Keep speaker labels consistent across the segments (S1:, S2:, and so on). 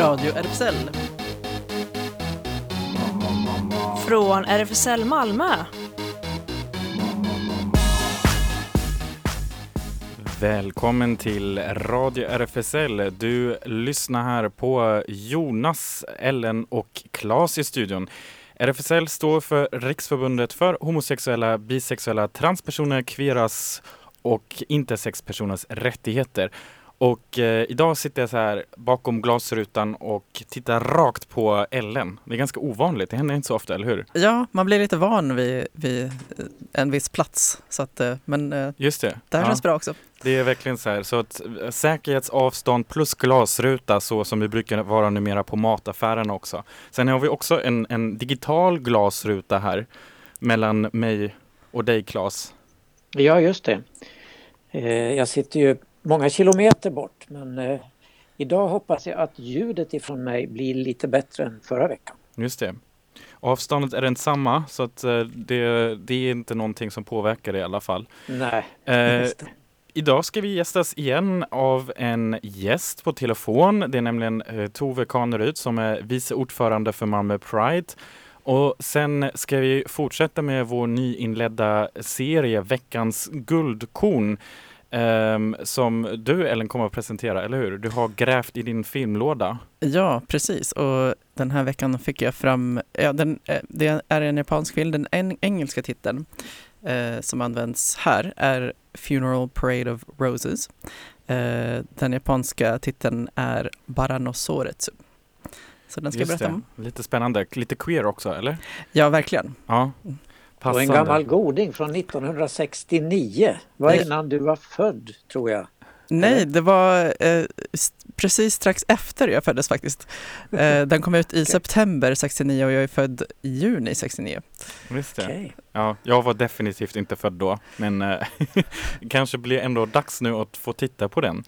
S1: Radio RFSL.
S2: Från RFSL Malmö.
S3: Välkommen till Radio RFSL. Du lyssnar här på Jonas, Ellen och Klas i studion. RFSL står för Riksförbundet för homosexuella, bisexuella, transpersoner, kveras och intersexpersoners rättigheter. Och eh, idag sitter jag så här bakom glasrutan och tittar rakt på Ellen. Det är ganska ovanligt, det händer inte så ofta, eller hur?
S1: Ja, man blir lite van vid, vid en viss plats. Så att, eh, men eh,
S3: Just det.
S1: det här
S3: ja.
S1: känns bra också.
S3: Det är verkligen så här, så att eh, säkerhetsavstånd plus glasruta så som vi brukar vara numera på mataffärerna också. Sen har vi också en, en digital glasruta här mellan mig och dig Claes.
S4: Ja, just det. Eh, jag sitter ju många kilometer bort men eh, idag hoppas jag att ljudet ifrån mig blir lite bättre än förra veckan.
S3: Just det. Avståndet är densamma så att eh, det, det är inte någonting som påverkar det i alla fall.
S4: Nej,
S3: Eh. Idag ska vi gästas igen av en gäst på telefon. Det är nämligen eh, Tove Kaneryd som är vice ordförande för Malmö Pride. Och sen ska vi fortsätta med vår nyinledda serie Veckans guldkorn. Ehm, som du Ellen kommer att presentera, eller hur? Du har grävt i din filmlåda.
S1: Ja, precis. Och den här veckan fick jag fram, ja, den, eh, det är en japansk film, den en, engelska titeln eh, som används här är Funeral Parade of Roses. Eh, den japanska titeln är Baranosoretsu. Så den ska jag
S3: Just
S1: berätta om.
S3: det. Lite spännande. Lite queer också, eller?
S1: Ja, verkligen.
S3: Ja.
S4: Och en
S3: Passande.
S4: gammal goding från 1969. Var
S1: Nej.
S4: innan du var född, tror jag.
S1: Nej, det var eh, precis strax efter jag föddes faktiskt. Eh, den kom ut i september 69 och jag är född i juni 69.
S3: Just det.
S4: Okej.
S3: Ja, jag var definitivt inte född då, men eh, kanske blir ändå dags nu att få titta på den.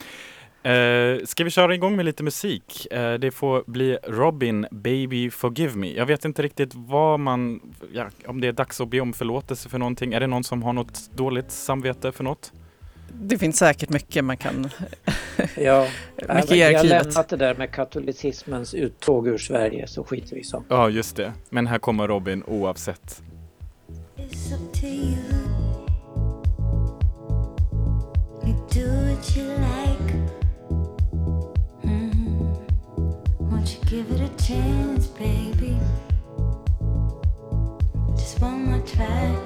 S3: Eh, ska vi köra igång med lite musik? Eh, det får bli Robin, Baby Forgive Me. Jag vet inte riktigt vad man, ja, om det är dags att be om förlåtelse för någonting. Är det någon som har något dåligt samvete för något?
S1: Det finns säkert mycket man kan...
S4: Ja,
S1: Mycket i
S4: har
S1: arkivet.
S4: lämnat det där med katolicismens uttåg ur Sverige, så skiter vi i sånt.
S3: Ja, just det. Men här kommer Robin oavsett.
S5: It's up to you. You do what you like. Give it a chance, baby? Just one more try.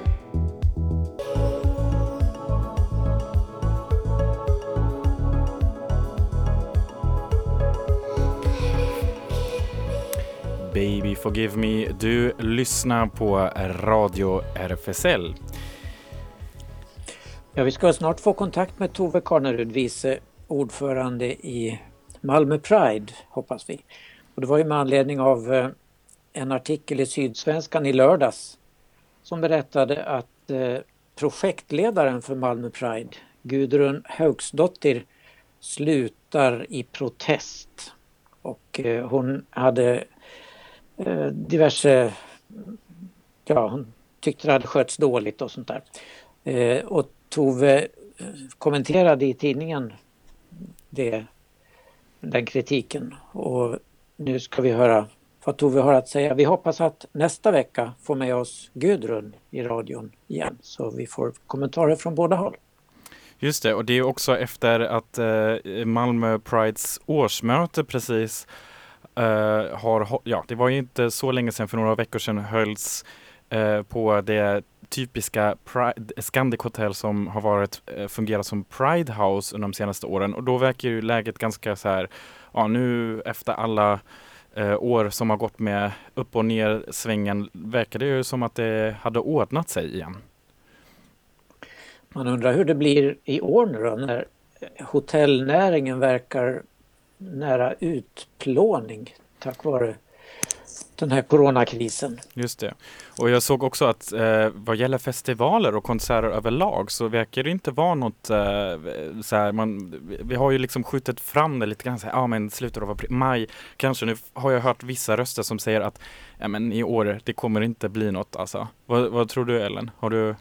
S3: Baby Forgive Me. Du lyssnar på Radio RFSL.
S4: Ja, vi ska snart få kontakt med Tove Karnerud, vice ordförande i Malmö Pride, hoppas vi. Och det var ju med anledning av eh, en artikel i Sydsvenskan i lördags som berättade att eh, projektledaren för Malmö Pride, Gudrun Haugsdottir, slutar i protest. Och eh, hon hade diverse, ja hon tyckte det hade skötts dåligt och sånt där. Och Tove kommenterade i tidningen det, den kritiken och nu ska vi höra vad Tove har att säga. Vi hoppas att nästa vecka få med oss Gudrun i radion igen så vi får kommentarer från båda håll.
S3: Just det, och det är också efter att eh, Malmö Prides årsmöte precis eh, har, ja det var ju inte så länge sedan, för några veckor sedan hölls eh, på det typiska Pride, Scandic Hotel som har varit, eh, fungerat som Pride House under de senaste åren och då verkar ju läget ganska så här, ja nu efter alla eh, år som har gått med upp och ner svängen verkar det ju som att det hade ordnat sig igen.
S4: Man undrar hur det blir i år nu då när hotellnäringen verkar nära utplåning tack vare den här coronakrisen.
S3: Just det. Och jag såg också att eh, vad gäller festivaler och konserter överlag så verkar det inte vara något eh, så här, man, vi har ju liksom skjutit fram det lite grann, så här, ja men slutet av april, maj kanske. Nu har jag hört vissa röster som säger att ja, men i år, det kommer inte bli något alltså. Vad, vad tror du Ellen? Har du?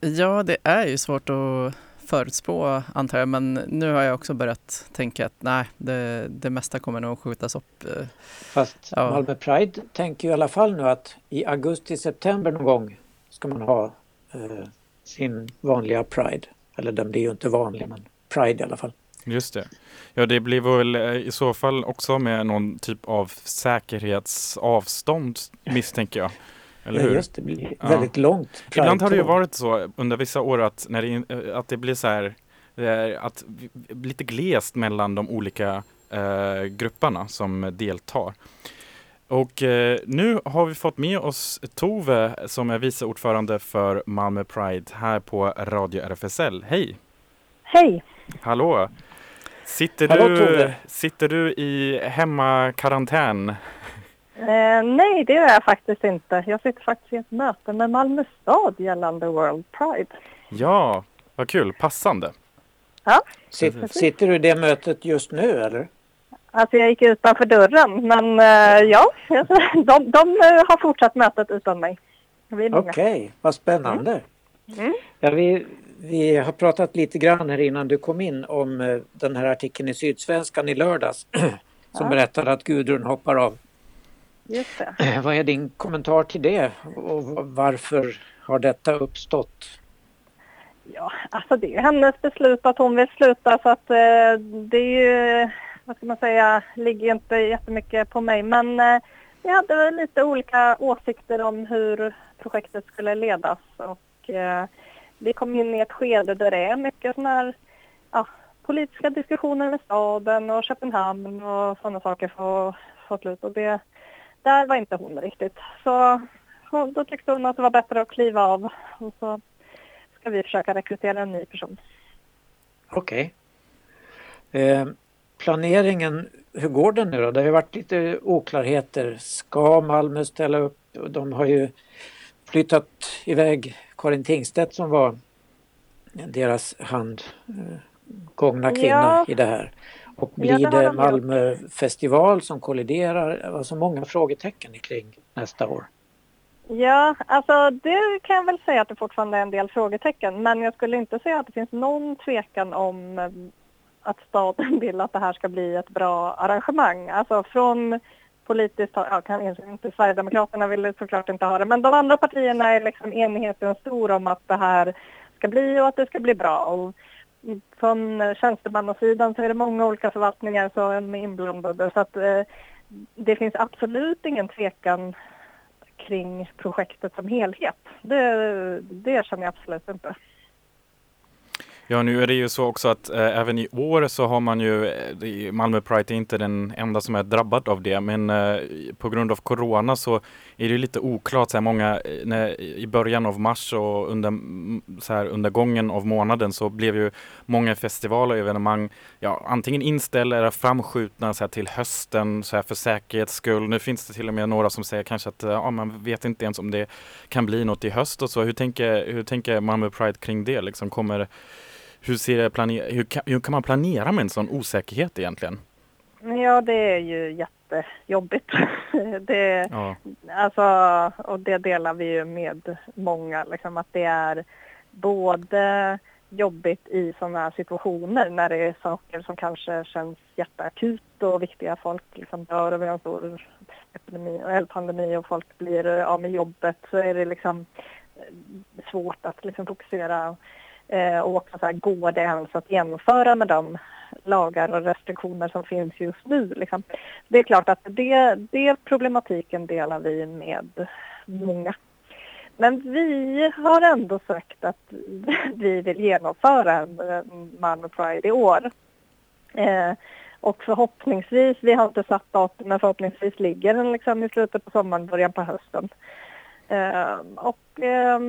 S1: Ja, det är ju svårt att förutspå antar jag, men nu har jag också börjat tänka att nej, det, det mesta kommer nog skjutas upp. eh,
S4: Fast
S1: Ja.
S4: Malmö Pride tänker ju i alla fall nu att i augusti-september någon gång ska man ha eh, sin vanliga Pride. Eller den blir ju inte vanlig men Pride i alla fall.
S3: Just det. Ja, det blir väl eh, i så fall också med någon typ av säkerhetsavstånd misstänker jag. Eller
S4: Ja,
S3: hur?
S4: just det, blir
S3: Ja.
S4: väldigt långt.
S3: Ibland har det ju varit så under vissa år att, när det, att det blir så här att lite glest mellan de olika eh, grupperna som deltar. Och eh, nu har vi fått med oss Tove som är vice ordförande för Malmö Pride här på Radio RFSL. Hej!
S6: Hej!
S3: Hallå! Sitter,
S4: Hallå,
S3: du,
S4: Tove.
S3: sitter du i hemmakarantän?
S6: Eh, nej, det gör jag faktiskt inte. Jag sitter faktiskt i ett möte med Malmö stad gällande World Pride.
S3: Ja, vad kul, passande.
S4: Sit, sitter du i det mötet just nu eller?
S6: Alltså jag gick utanför dörren, men eh, ja, de, de eh, har fortsatt mötet utan mig.
S4: Okej, vad spännande.
S6: Mm.
S4: Ja, vi, vi har pratat lite grann här innan du kom in om eh, den här artikeln i Sydsvenskan i lördags som
S6: Ja.
S4: berättade att Gudrun hoppar av.
S6: Just det.
S4: Vad är din kommentar till det och varför har detta uppstått?
S6: Ja, alltså det är hennes beslut att hon vill sluta så att eh, det är ju, vad ska man säga, ligger inte jättemycket på mig. Men eh, vi hade väl lite olika åsikter om hur projektet skulle ledas och eh, vi kom in i ett skede där det är mycket sådana här ja, politiska diskussioner med staden och Köpenhamn och sådana saker får, får slut och det, där var inte hon riktigt. Så, då tyckte hon att det var bättre att kliva av och så ska vi försöka rekrytera en ny person.
S4: Okej. Eh, planeringen, hur går den nu då? Det har ju varit lite oklarheter. Ska Malmö ställa upp? De har ju flyttat iväg Karin Tingstedt som var deras handgångna kvinna
S6: Ja.
S4: i det här. Och blir
S6: det har
S4: det
S6: de gjort.
S4: Malmö festival som kolliderar? Alltså många frågetecken kring nästa år.
S6: Ja, alltså det kan jag väl säga att det fortfarande är en del frågetecken. Men jag skulle inte säga att det finns någon tvekan om eh, att staten vill att det här ska bli ett bra arrangemang. Alltså från politiskt ja, kan inte Sverigedemokraterna vill såklart inte ha det, men de andra partierna är liksom enigheten stor om att det här ska bli och att det ska bli bra. Och från tjänstemannasidan så är det många olika förvaltningar som är inblandade så att eh, det finns absolut ingen tvekan kring projektet som helhet. Det, det känner jag absolut inte.
S3: Ja, nu är det ju så också att eh, även i år så har man ju, eh, Malmö Pride är inte den enda som är drabbad av det, men eh, på grund av Corona så är det lite oklart. Så här, många, eh, när, I början av mars och under, mm, så här, under gången av månaden så blev ju många festivaler och evenemang ja, antingen inställda eller framskjutna så här, till hösten så här, för säkerhets skull. Nu finns det till och med några som säger kanske att eh, ja, man vet inte ens om det kan bli något i höst och så. Hur tänker, hur tänker Malmö Pride kring det? Liksom, kommer hur, ser planer- hur, kan, hur kan man planera med en sån osäkerhet egentligen?
S6: Ja, det är ju jättejobbigt. Det,
S3: Ja,
S6: alltså, och det delar vi ju med många, liksom, att det är både jobbigt i sådana här situationer när det är saker som kanske känns jätteakut och viktiga. Folk liksom dör och vi har en stor epidemi, eller pandemi och folk blir av med jobbet så är det liksom svårt att liksom fokusera Eh, och också så här, går det ens att genomföra med de lagar och restriktioner som finns just nu. Liksom. Det är klart att det, det problematiken delar vi med många. Men vi har ändå sagt att vi vill genomföra en en Malmö Pride i år. Eh, och förhoppningsvis, vi har inte satt datum, men förhoppningsvis ligger den liksom i slutet på sommaren, början på hösten. Eh, och eh,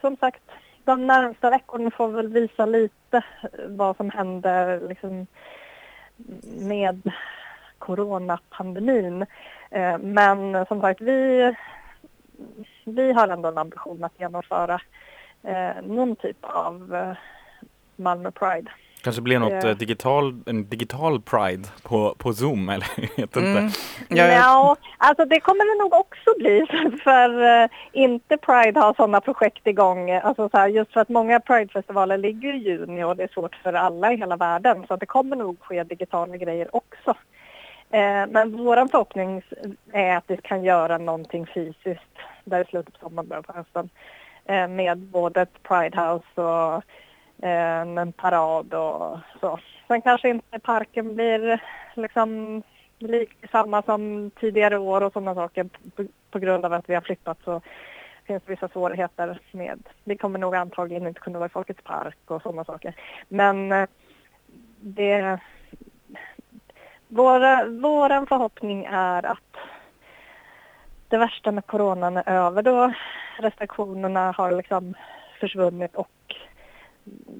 S6: som sagt, de närmsta veckorna får väl visa lite eh, vad som händer liksom, med coronapandemin. Eh, men som sagt, vi, vi har ändå en ambition att genomföra eh, någon typ av Malmö Pride.
S3: Kanske blir något
S6: Det-
S3: eh, digital, en digital Pride på, på Zoom eller jag vet inte.
S1: Mm.
S6: Ja,
S1: Ja,
S6: alltså det kommer det nog också bli för eh, inte Pride har sådana projekt igång. Alltså så här, just för att många Pride-festivaler ligger i juni och det är svårt för alla i hela världen så det kommer nog ske digitala grejer också. Eh, men vår förhoppning är att vi kan göra någonting fysiskt där i slutet på sommaren, början på hösten. Eh, med både ett Pride House och Eh, en parad och så. Sen kanske inte parken blir liksom lik samma som tidigare år och sådana saker. På, på grund av att vi har flyttat så finns det vissa svårigheter med. Vi kommer nog antagligen inte kunna vara i Folkets park och sådana saker. Men eh, det, våra, våran förhoppning är att det värsta med coronan är över då. Restriktionerna har liksom försvunnit och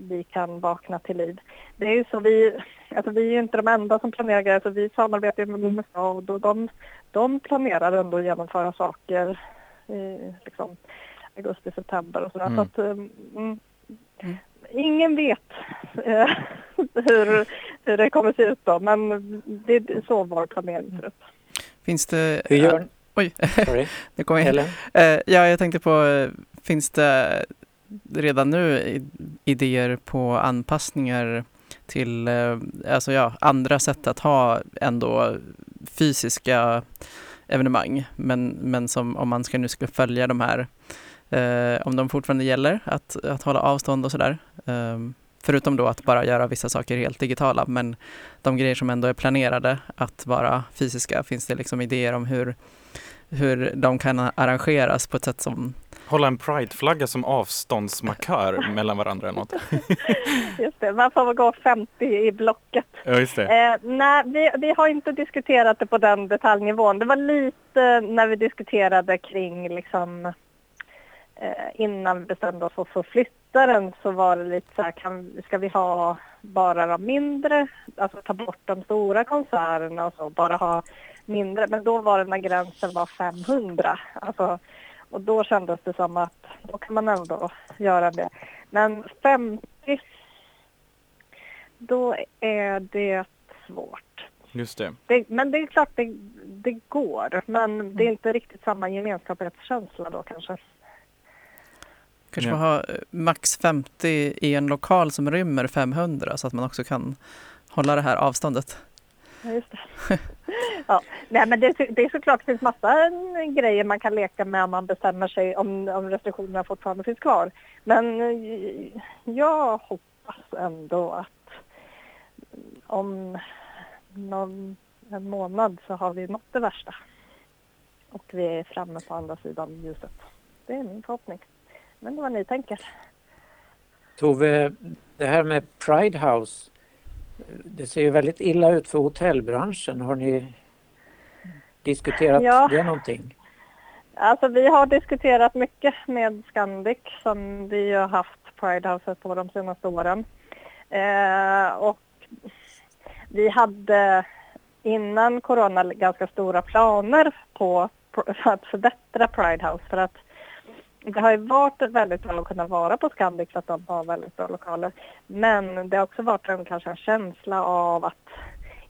S6: vi kan vakna till liv. Det är ju så vi, alltså vi är ju inte de enda som planerar grejer, så vi samarbetar ju med stad och de, de planerar ändå att genomföra saker i liksom, augusti, september och sådär.
S3: Mm.
S6: Så att, um, mm,
S1: Mm.
S6: ingen vet eh, hur, hur det kommer se ut då, men det är så vår planering ser ut.
S1: finns det...
S4: Hur gör
S1: Oj,
S4: Sorry,
S1: det kom in. Eh, ja, jag tänkte på, eh, finns det redan nu idéer på anpassningar till eh, alltså ja, andra sätt att ha ändå fysiska evenemang, men, men som om man ska nu ska följa de här, eh, om de fortfarande gäller, att, att hålla avstånd och sådär. Eh, förutom då att bara göra vissa saker helt digitala, men de grejer som ändå är planerade att vara fysiska, finns det liksom idéer om hur, hur de kan arrangeras på ett sätt som
S3: Hålla en prideflagga som avståndsmarkör mellan varandra eller något.
S6: Just det, man får väl gå 50 i blocket.
S3: Ja, just det.
S6: Eh, nej, vi, vi har inte diskuterat det på den detaljnivån. Det var lite när vi diskuterade kring liksom eh, innan vi bestämde oss för att få flytta den så var det lite så här, kan, ska vi ha bara de mindre, alltså ta bort de stora konserterna och så, bara ha mindre. Men då var det när gränsen var 500. Alltså, och då kändes det som att då kan man ändå göra det. Men 50, då är det svårt.
S3: Just det.
S6: Det, men det är klart det, det går. Men det är inte riktigt samma gemenskapskänsla då kanske.
S1: Kanske
S3: Ja.
S1: få ha eh, max 50 i en lokal som rymmer 500 så att man också kan hålla det här avståndet.
S6: Just det. ja. Nej, men det, det är såklart det finns massa grejer man kan leka med om man bestämmer sig om, om restriktionerna fortfarande finns kvar. Men jag hoppas ändå att om någon, en månad så har vi nått det värsta. Och vi är framme på andra sidan ljuset. Det är min förhoppning. Men vad ni tänker.
S4: Tove, det här med Pride House, det ser ju väldigt illa ut för hotellbranschen. Har ni diskuterat
S6: Ja.
S4: det någonting?
S6: Alltså vi har diskuterat mycket med Scandic som vi har haft Pride House på de senaste åren. Eh, och vi hade innan corona ganska stora planer på att förbättra Pride House för att det har ju varit väldigt bra att kunna vara på Scandic för att de har väldigt bra lokaler. Men det har också varit en, kanske en känsla av att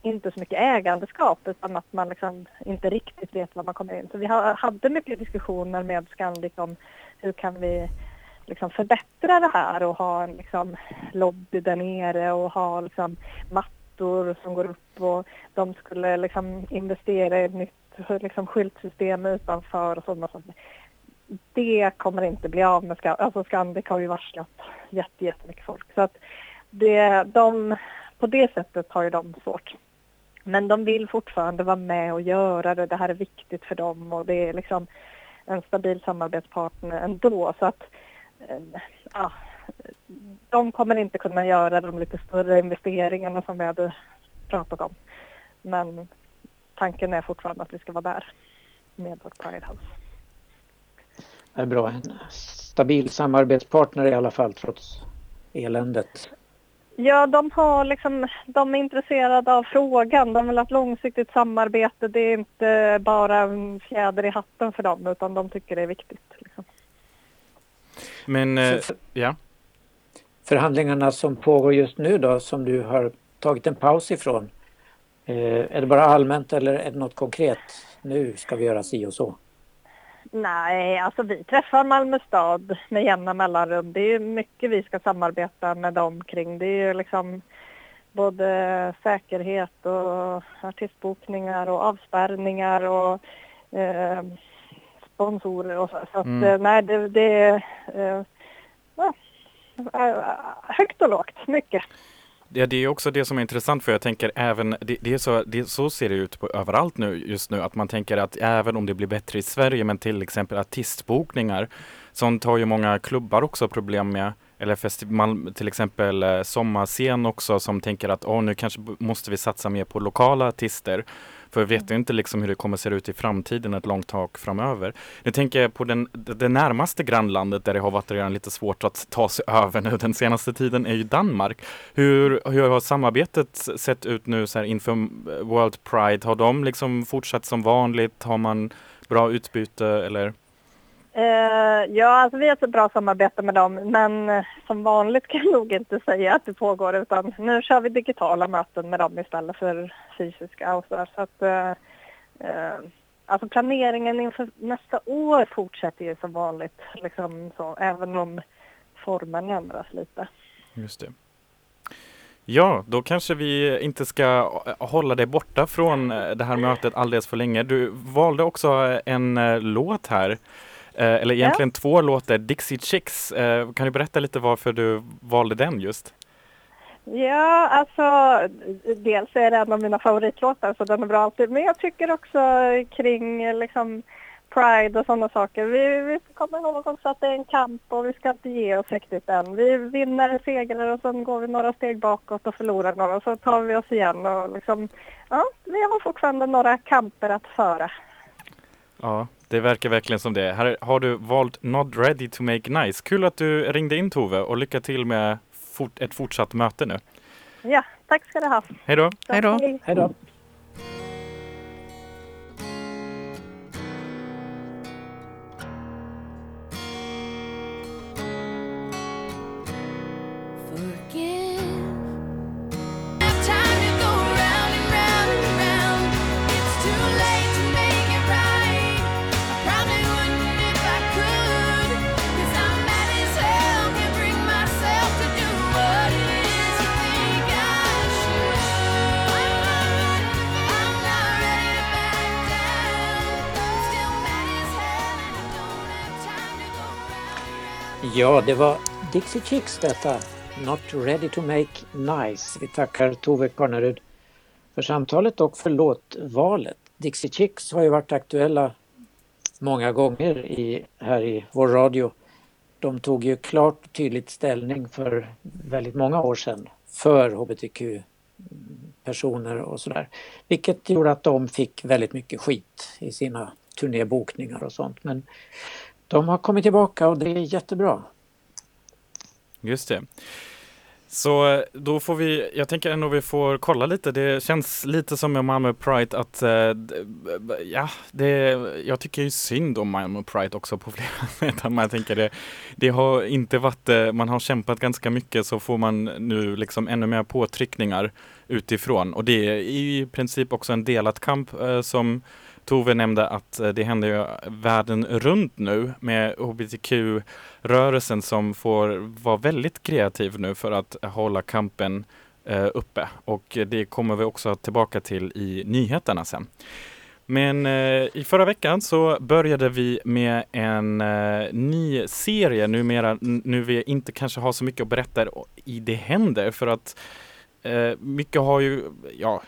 S6: inte så mycket ägandeskap utan att man liksom inte riktigt vet vad man kommer in. Så vi hade mycket diskussioner med Scandic om hur kan vi liksom förbättra det här och ha en liksom lobby där nere och ha liksom mattor som går upp och de skulle liksom investera i ett nytt liksom skyltsystem utanför och sådana saker. Det kommer inte bli av med Scandic. Alltså Scandic har ju varslat jättemycket folk. Så att det, de, på det sättet har ju de svårt. Men de vill fortfarande vara med och göra det. Det här är viktigt för dem och det är liksom en stabil samarbetspartner ändå. Så att eh, ja, de kommer inte kunna göra de lite större investeringarna som vi hade pratat om. Men tanken är fortfarande att vi ska vara där med vårt Pride House.
S4: Är bra. En stabil samarbetspartner i alla fall trots eländet.
S6: Ja, de, har liksom, de är intresserade av frågan. De vill ha ett långsiktigt samarbete. Det är inte bara en fjäder i hatten för dem utan de tycker det är viktigt. Liksom.
S3: Men eh, ja,
S4: förhandlingarna som pågår just nu då, som du har tagit en paus ifrån. Eh, är det bara allmänt eller är det något konkret? Nu ska vi göra si och så.
S6: Nej, alltså vi träffar Malmö stad med jämna mellanrum. Det är ju mycket vi ska samarbeta med dem kring. Det är ju liksom både säkerhet och artistbokningar och avspärrningar och eh, sponsorer och så. Så att,
S3: Mm.
S6: eh, nej, det, det är eh, eh, högt och lågt, mycket.
S3: Ja, det är också det som är intressant för jag tänker även, det, det är så, det, så ser det ut på överallt nu just nu, att man tänker att även om det blir bättre i Sverige, men till exempel artistbokningar, sånt har ju många klubbar också problem med, eller festival, till exempel eh, sommarscen också som tänker att oh, nu kanske måste vi satsa mer på lokala artister. För vi vet ju inte liksom hur det kommer se ut i framtiden ett långt tag framöver. Nu tänker jag på den, det närmaste grannlandet där det har varit redan lite svårt att ta sig över nu den senaste tiden är ju Danmark. Hur, hur har samarbetet sett ut nu så här inför World Pride? Har de liksom fortsatt som vanligt? Har man bra utbyte eller?
S6: Eh, ja, alltså vi har ett bra samarbete med dem, men eh, som vanligt kan jag nog inte säga att det pågår, utan nu kör vi digitala möten med dem istället för fysiska och så, där. så att eh, eh, Alltså planeringen inför nästa år fortsätter ju som vanligt, liksom så, även om formen ändras lite.
S3: Just det. Ja, då kanske vi inte ska eh, hålla dig borta från det här mötet alldeles för länge. Du valde också en låt här, eller egentligen två låtar, Dixie Chicks. Eh, Kan du berätta lite varför du valde den just?
S6: Ja, alltså dels är det en av mina favoritlåtar så den är bra alltid. Men jag tycker också kring eh, liksom Pride och sådana saker. Vi, vi komma ihåg också att det är en kamp och vi ska inte ge oss riktigt än. Vi vinner segrar och sen går vi några steg bakåt och förlorar några och så tar vi oss igen och liksom, ja, vi har fortfarande några kamper att föra.
S3: Ja, det verkar verkligen som det. Här har du valt Not Ready to Make Nice. Kul att du ringde in Tove och lycka till med fort, ett fortsatt möte nu.
S6: Ja, tack ska du ha.
S3: Hej då!
S1: Hej då.
S4: Hej då! Ja, det var Dixie Chicks detta. Not ready to make nice. Vi tackar Tove Karnerud för samtalet och för låtvalet. Dixie Chicks har ju varit aktuella många gånger i, här i vår radio. De tog ju klart och tydligt ställning för väldigt många år sedan för hbtq-personer och sådär. Vilket gjorde att de fick väldigt mycket skit i sina turnébokningar och sånt. Men de har kommit tillbaka och det är jättebra.
S3: Just det. Så eh, då får vi, jag tänker ändå vi får kolla lite. Det känns lite som med Malmö Pride att, äh, ja, det, jag tycker ju synd om Malmö Pride också på flera sätt. Man tänker det, det har inte varit, eh, man har kämpat ganska mycket så får man nu liksom ännu mer påtryckningar utifrån. Och det är i princip också en delad kamp äh, som Tove nämnde att eh, det händer ju världen runt nu med hbtq-rörelsen som får vara väldigt kreativ nu för att hålla kampen eh, uppe. Och det kommer vi också tillbaka till i nyheterna sen. Men eh, i förra veckan så började vi med en eh, ny serie numera, nu vi inte kanske har så mycket att berätta i Det händer för att Eh, mycket har ju ja,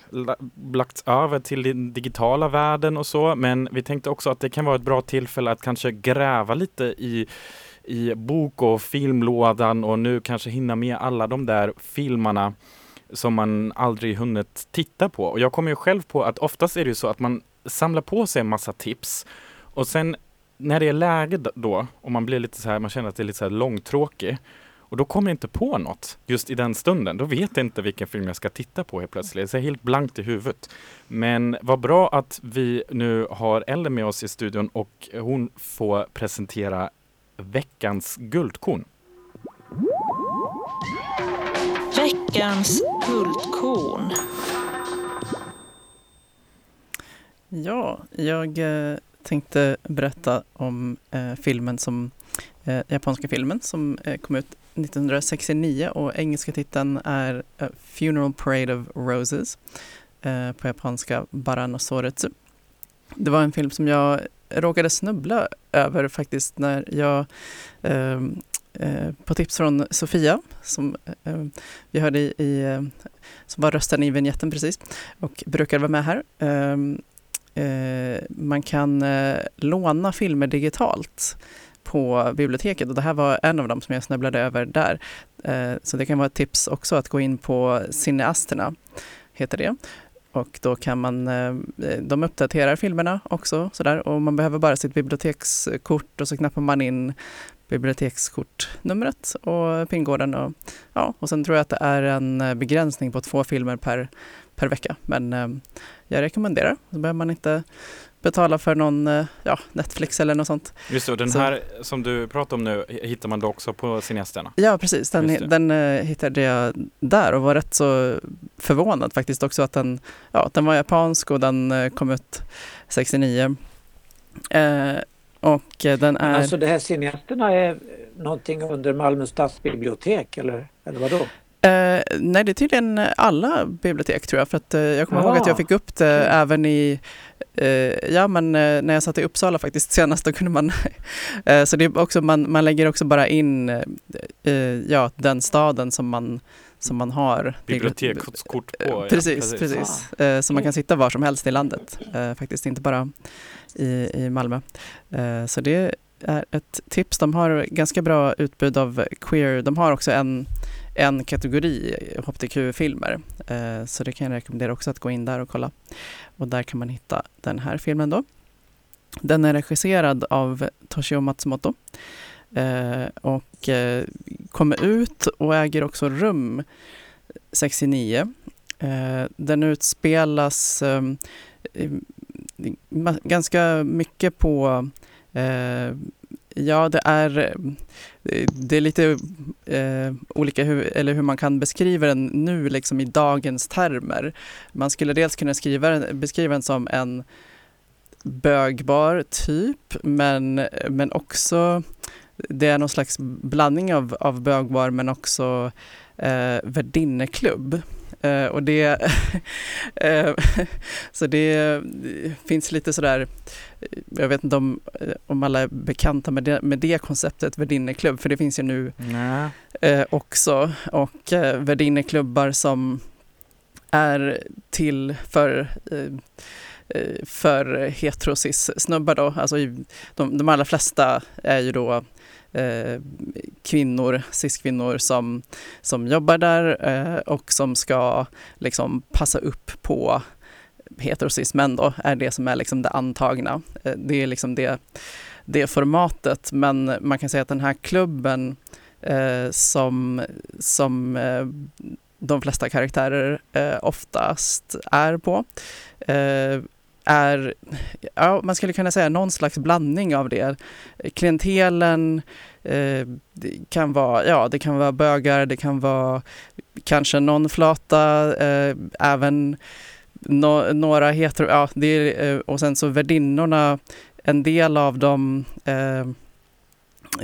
S3: lagts över till den digitala världen och så, men vi tänkte också att det kan vara ett bra tillfälle att kanske gräva lite i, i bok och filmlådan och nu kanske hinna med alla de där filmerna som man aldrig hunnit titta på. Och jag kommer ju själv på att oftast är det ju så att man samlar på sig en massa tips och sen när det är läge då, och man blir lite så här, man känner att det är lite så här långtråkig, och då kommer jag inte på något just i den stunden. Då vet jag inte vilken film jag ska titta på helt plötsligt. Jag är helt blankt i huvudet. Men vad bra att vi nu har Ellen med oss i studion och hon får presentera veckans guldkorn.
S2: Veckans guldkorn.
S1: Ja, jag eh, tänkte berätta om eh, filmen som, eh, japanska filmen som eh, kom ut 1969 och engelska titeln är A Funeral Parade of Roses. Eh, på japanska ”Barano Soretsu. Det var en film som jag råkade snubbla över faktiskt när jag eh, eh, på tips från Sofia som eh, vi hörde i, i eh, som var rösten i vignetten precis och brukar vara med här. Ehm, eh, man kan eh, låna filmer digitalt på biblioteket och det här var en av dem som jag snubblade över där. Eh, så det kan vara ett tips också att gå in på Cineasterna, heter det. Och då kan man, eh, de uppdaterar filmerna också sådär och man behöver bara sitt bibliotekskort och så knappar man in bibliotekskortnumret och pingården och ja, och sen tror jag att det är en begränsning på två filmer per, per vecka. Men eh, jag rekommenderar, så behöver man inte betala för någon eh, ja, Netflix eller något sånt.
S3: Just det, och den
S1: Så-
S3: här som du pratar om nu hittar man då också på Cineasterna.
S1: Ja, precis. Den, den eh, hittade jag där och var rätt så förvånad faktiskt också att den, ja, den var japansk och den eh, kom ut 69. Eh, och den
S4: Men
S1: är...
S4: alltså det här cineasterna är någonting under Malmö stadsbibliotek eller, eller vadå?
S1: Eh, nej, det är tydligen alla bibliotek tror jag. För att, eh, jag kommer ihåg att jag
S4: Ah,
S1: fick upp det
S4: okej.
S1: även i, ja men eh, när jag satt i Uppsala faktiskt senast, då kunde man, eh, så det är också, man, man lägger också bara in eh, eh, ja, den staden som man, som man har.
S3: Bibliotekskort på.
S1: Eh,
S3: ja,
S1: precis, precis. Eh, så man kan sitta var som helst i landet, eh, faktiskt inte bara i, i Malmö. Eh, så det är ett tips. De har ganska bra utbud av queer. De har också en, en kategori hbtq-filmer. Eh, så det kan jag rekommendera också att gå in där och kolla. Och där kan man hitta den här filmen då. Den är regisserad av Toshio Matsumoto eh, och eh, kommer ut och äger också rum 69. Eh, den utspelas eh, ganska mycket på eh, Ja, det är, det är lite eh, olika hur, eller hur man kan beskriva den nu liksom i dagens termer. Man skulle dels kunna skriva, beskriva den som en bögbar typ, men, men också det är någon slags blandning av, av bögbar men också eh, värdinneklubb. Eh, och det, eh, så det finns lite sådär, jag vet inte om, om alla är bekanta med det, med det konceptet värdinneklubb, för det finns ju nu eh, också. Och eh, värdinneklubbar som är till för eh, eh, för heterosis-snubbar då. Alltså de, de allra flesta är ju då eh, kvinnor, cis-kvinnor som, som jobbar där eh, och som ska liksom passa upp på heterosis-män då, är det som är liksom det antagna. Eh, det är liksom det, det formatet, men man kan säga att den här klubben eh, som, som eh, de flesta karaktärer eh, oftast är på eh, är, ja, man skulle kunna säga någon slags blandning av det. Klientelen eh, det kan vara, ja, det kan vara bögar, det kan vara kanske någon flata, eh, även no, några hetero, ja, det är, eh, och sen så värdinnorna, en del av dem eh,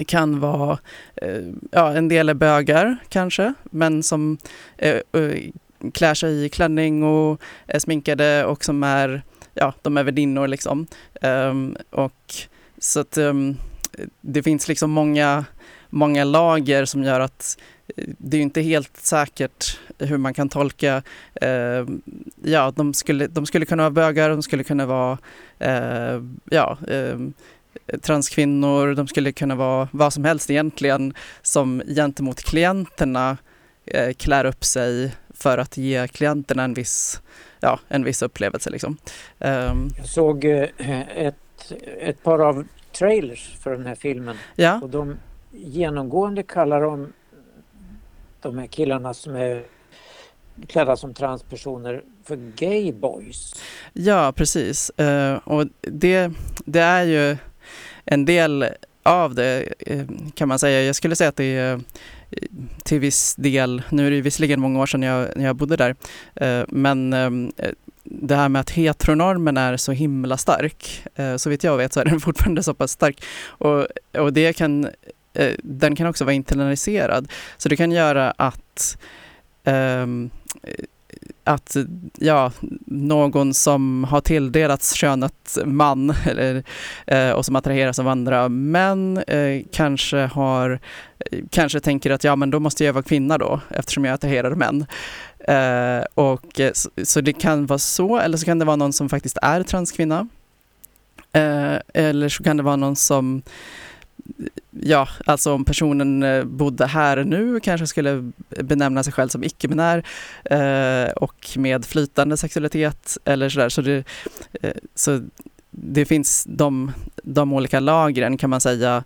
S1: kan vara, eh, ja, en del är bögar kanske, men som eh, eh, klär sig i klänning och är sminkade och som är, ja, de är värdinnor liksom. Um, och så att um, det finns liksom många, många lager som gör att eh, det är ju inte helt säkert hur man kan tolka, Uh, ja, de skulle, de skulle kunna vara bögar, de skulle kunna vara, uh, ja, eh, transkvinnor, de skulle kunna vara vad som helst egentligen som gentemot klienterna eh, klär upp sig för att ge klienterna en viss, ja, en viss upplevelse. Liksom. Ehm,
S4: Jag såg eh, ett, ett par av trailers för den här filmen
S1: ja,
S4: och de genomgående kallar de de här killarna som är klädda som transpersoner för gay boys.
S1: ja, precis. Eh, och det, det är ju en del av det eh, kan man säga. Jag skulle säga att det är till viss del, nu är det visserligen många år sedan jag, när jag bodde där, eh, men ehm, eh, det här med att heteronormen är så himla stark, eh, så vitt jag vet så är den fortfarande så pass stark. Och, och det kan, den kan också vara internaliserad. Så det kan göra att um, att ja, någon som har tilldelats könet man eller, eh, och som attraheras av andra män eh, kanske har eh, kanske tänker att ja men då måste jag vara kvinna då eftersom jag attraherar män. Och, så, så det kan vara så eller så kan det vara någon som faktiskt är transkvinna. Eller så kan det vara någon som Ja, alltså om personen eh, bodde här nu kanske skulle benämna sig själv som icke-binär eh, och med flytande sexualitet eller sådär. Så det, eh, så det finns de, de olika lagren kan man säga.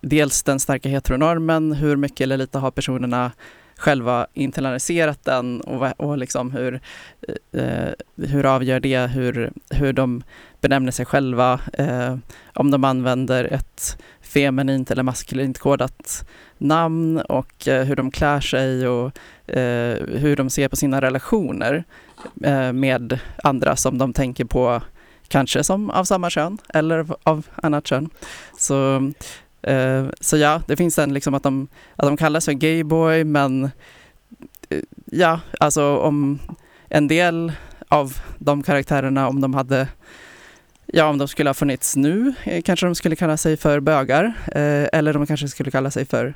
S1: Dels den starka heteronormen, hur mycket eller lite har personerna själva internaliserat den och, och liksom hur, eh, eh, hur avgör det hur, hur de benämner sig själva, eh, om de använder ett feminint eller maskulint kodat namn och eh, hur de klär sig och eh, hur de ser på sina relationer eh, med andra som de tänker på kanske som av samma kön eller av- annat kön. Så, eh, så ja, det finns en liksom att de, att de kallas för gayboy men eh, ja, alltså om en del av de karaktärerna om de hade Ja, om de skulle ha funnits nu eh, kanske de skulle kalla sig för bögar eh, eller de kanske skulle kalla sig för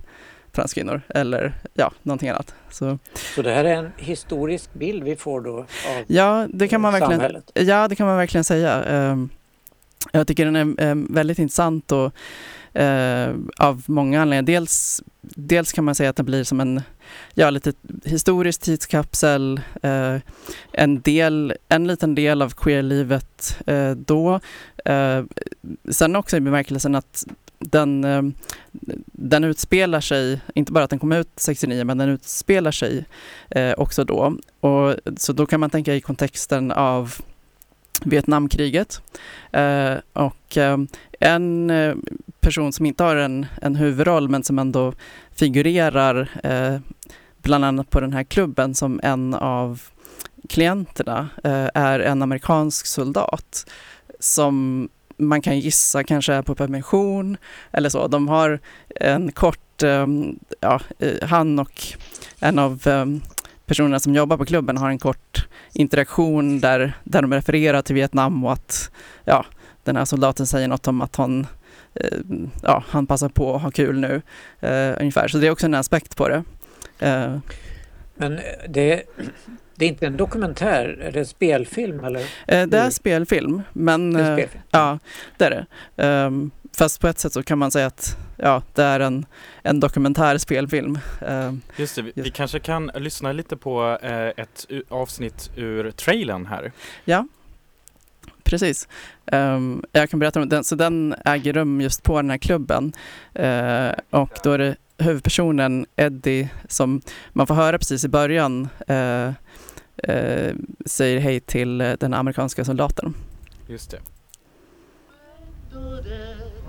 S1: transkvinnor eller ja, någonting annat. Så
S4: Så det här är en historisk bild vi får då av
S1: ja, det kan man verkligen,
S4: samhället.
S1: ja, det kan man verkligen säga. Ehm, Jag tycker den är eh, väldigt intressant och eh, av många anledningar. Dels, dels kan man säga att den blir som en ja, lite historisk tidskapsel, eh, en, del, en liten del av queerlivet eh, då. Eh, sen också i bemärkelsen att den, eh, den utspelar sig, inte bara att den kom ut 69, men den utspelar sig eh, också då. Och, så då kan man tänka i kontexten av Vietnamkriget. Eh, och eh, en eh, person som inte har en, en huvudroll men som ändå figurerar eh, bland annat på den här klubben som en av klienterna eh, är en amerikansk soldat som man kan gissa kanske är på permission eller så. De har en kort, eh, ja, eh, han och en av eh, personerna som jobbar på klubben har en kort interaktion där, där de refererar till Vietnam och att ja, den här soldaten säger något om att han, eh, ja, han passar på att ha kul nu. Eh, ungefär. Så det är också en aspekt på det. Eh,
S4: Men eh, det, det är inte en dokumentär, är det en spelfilm eller?
S1: eh, det är
S4: Mm.
S1: spelfilm, men
S4: Det är
S1: eh,
S4: spelfilm.
S1: ja, det är det. Ehm, fast på ett sätt så kan man säga att ja, det är en, en dokumentär spelfilm. Ehm,
S3: Just det, vi, vi kanske kan lyssna lite på eh, ett avsnitt ur trailern här.
S1: Precis. Ehm, jag kan berätta om den. Så den äger rum just på den här klubben. Eh, och då är det huvudpersonen Eddie som man får höra precis i början eh, säger hej till den amerikanska soldaten.
S3: Just det.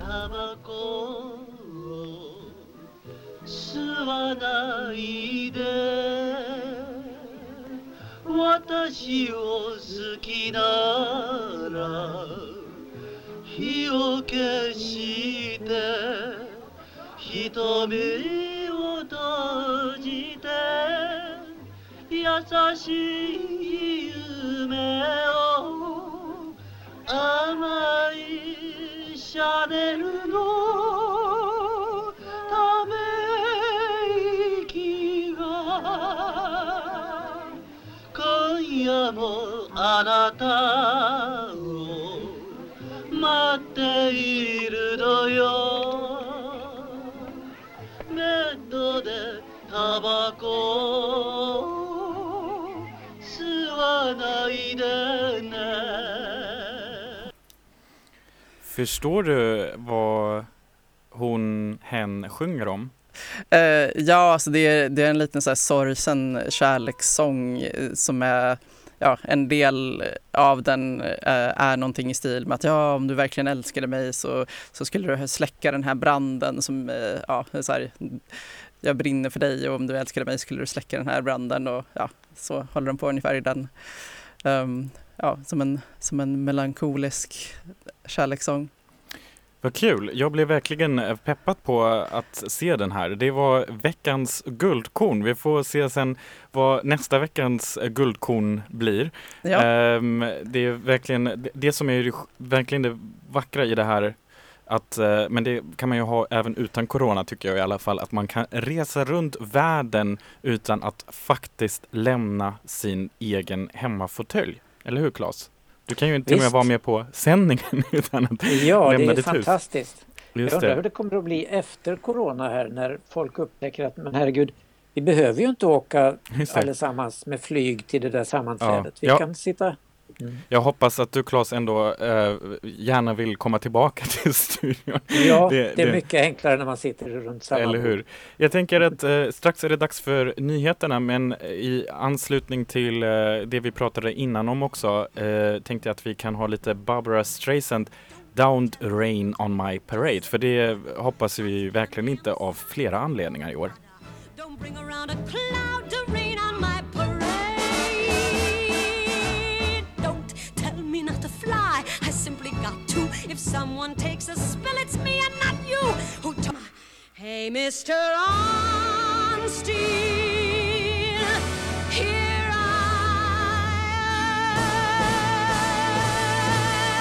S7: タバコを吸わないで。私を好きなら火を消して瞳を閉じて優しい夢を甘いシャネルのため息が。今夜もあなたを待っているのよ。ベッドでタバコを
S3: Förstår du vad hon, hen sjunger om?
S1: Uh, ja, alltså det är, det är en liten så här sorgsen kärlekssång eh, som är Ja, en del av den eh, är någonting i stil med att ja, om du verkligen älskade mig så, så skulle du släcka den här branden som, eh, ja, så här, jag brinner för dig och om du älskade mig skulle du släcka den här branden och ja, så håller de på ungefär i den, Um, ja, som en, som en melankolisk kärlekssång.
S3: Vad kul! Jag blev verkligen eh, peppad på att se den här. Det var veckans guldkorn. Vi får se sen vad nästa veckans eh, guldkorn blir.
S1: Ja,
S3: Ehm, det är verkligen det- som är verkligen det vackra i det här att, eh, men det kan man ju ha även utan corona tycker jag i alla fall, att man kan resa runt världen utan att faktiskt lämna sin egen hemmafåtölj. Eller hur Claes? Du kan ju inte med vara med på sändningen utan att
S4: Ja, det
S3: lämna
S4: är
S3: ditt hus.
S4: fantastiskt. Jag
S3: Just
S4: undrar hur
S3: det.
S4: det kommer att bli efter corona här när folk upptäcker att men herregud, vi behöver ju inte åka
S3: det.
S4: allesammans med flyg till det där sammanträdet. Vi
S3: Ja.
S4: kan sitta...
S3: Jag hoppas att du Claes ändå eh, gärna vill komma tillbaka till studion.
S4: Ja,
S3: Det-
S4: det, är
S3: det-
S4: mycket enklare när man sitter runt samma
S3: Eller hur? Jag tänker att eh, strax är det dags för nyheterna men i anslutning till eh, det vi pratade innan om också eh, tänkte jag att vi kan ha lite Barbara Streisand Downed Rain on My Parade för det hoppas vi verkligen inte av flera anledningar i år.
S5: If someone takes a spill, it's me and not you who. T- hey, Mr. Onstein, here I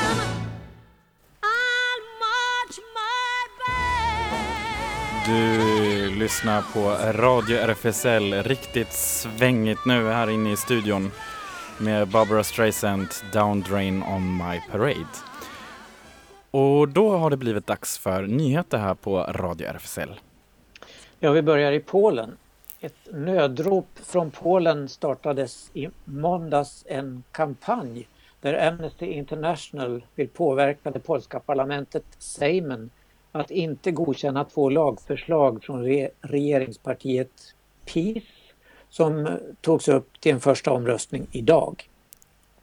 S5: am. I'll march my band.
S3: Du lyssnar på Radio RFSL, riktigt svängigt nu här inne i studion med Barbara Streisand Down Drain on My Parade. Och då har det blivit dags för nyheter här på Radio RFSL.
S4: Ja, vi börjar i Polen. Ett nödrop från Polen startades i måndags en kampanj där Amnesty International vill påverka det polska parlamentet Sejmen att inte godkänna två lagförslag från re- regeringspartiet PiS som togs upp till en första omröstning idag.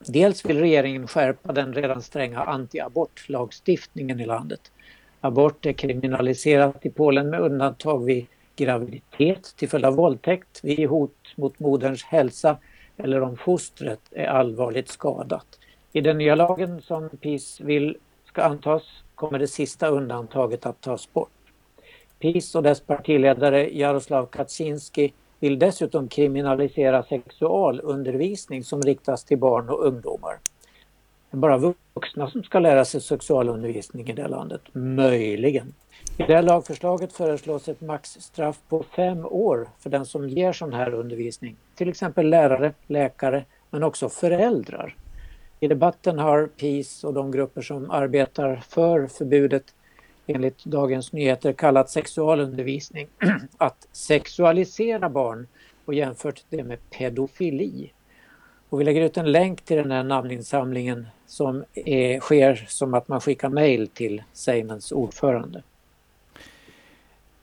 S4: Dels vill regeringen skärpa den redan stränga antiabortlagstiftningen i landet. Abort är kriminaliserat i Polen med undantag vid graviditet till följd av våldtäkt, vid hot mot moderns hälsa eller om fostret är allvarligt skadat. I den nya lagen som PiS vill ska antas kommer det sista undantaget att tas bort. PiS och dess partiledare Jaroslav Kaczynski vill dessutom kriminalisera sexualundervisning som riktas till barn och ungdomar. Det är bara vuxna som ska lära sig sexualundervisning i det landet. Möjligen. I det här lagförslaget föreslås ett maxstraff på fem år för den som ger sån här undervisning. Till exempel lärare, läkare men också föräldrar. I debatten har PIS och de grupper som arbetar för förbudet enligt Dagens Nyheter kallat sexualundervisning att sexualisera barn och jämfört det med pedofili. Och vi lägger ut en länk till den här namninsamlingen som är, sker som att man skickar mejl till Seimens ordförande.